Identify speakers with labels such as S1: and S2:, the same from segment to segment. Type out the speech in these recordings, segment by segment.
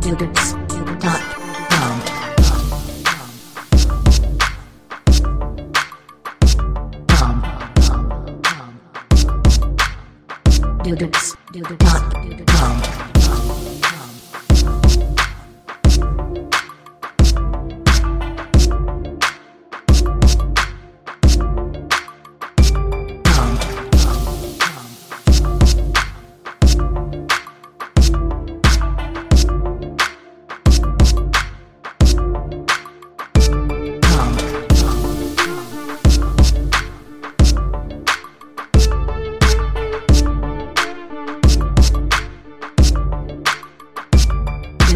S1: Dot.com. Dot.com.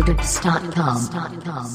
S1: Music.com.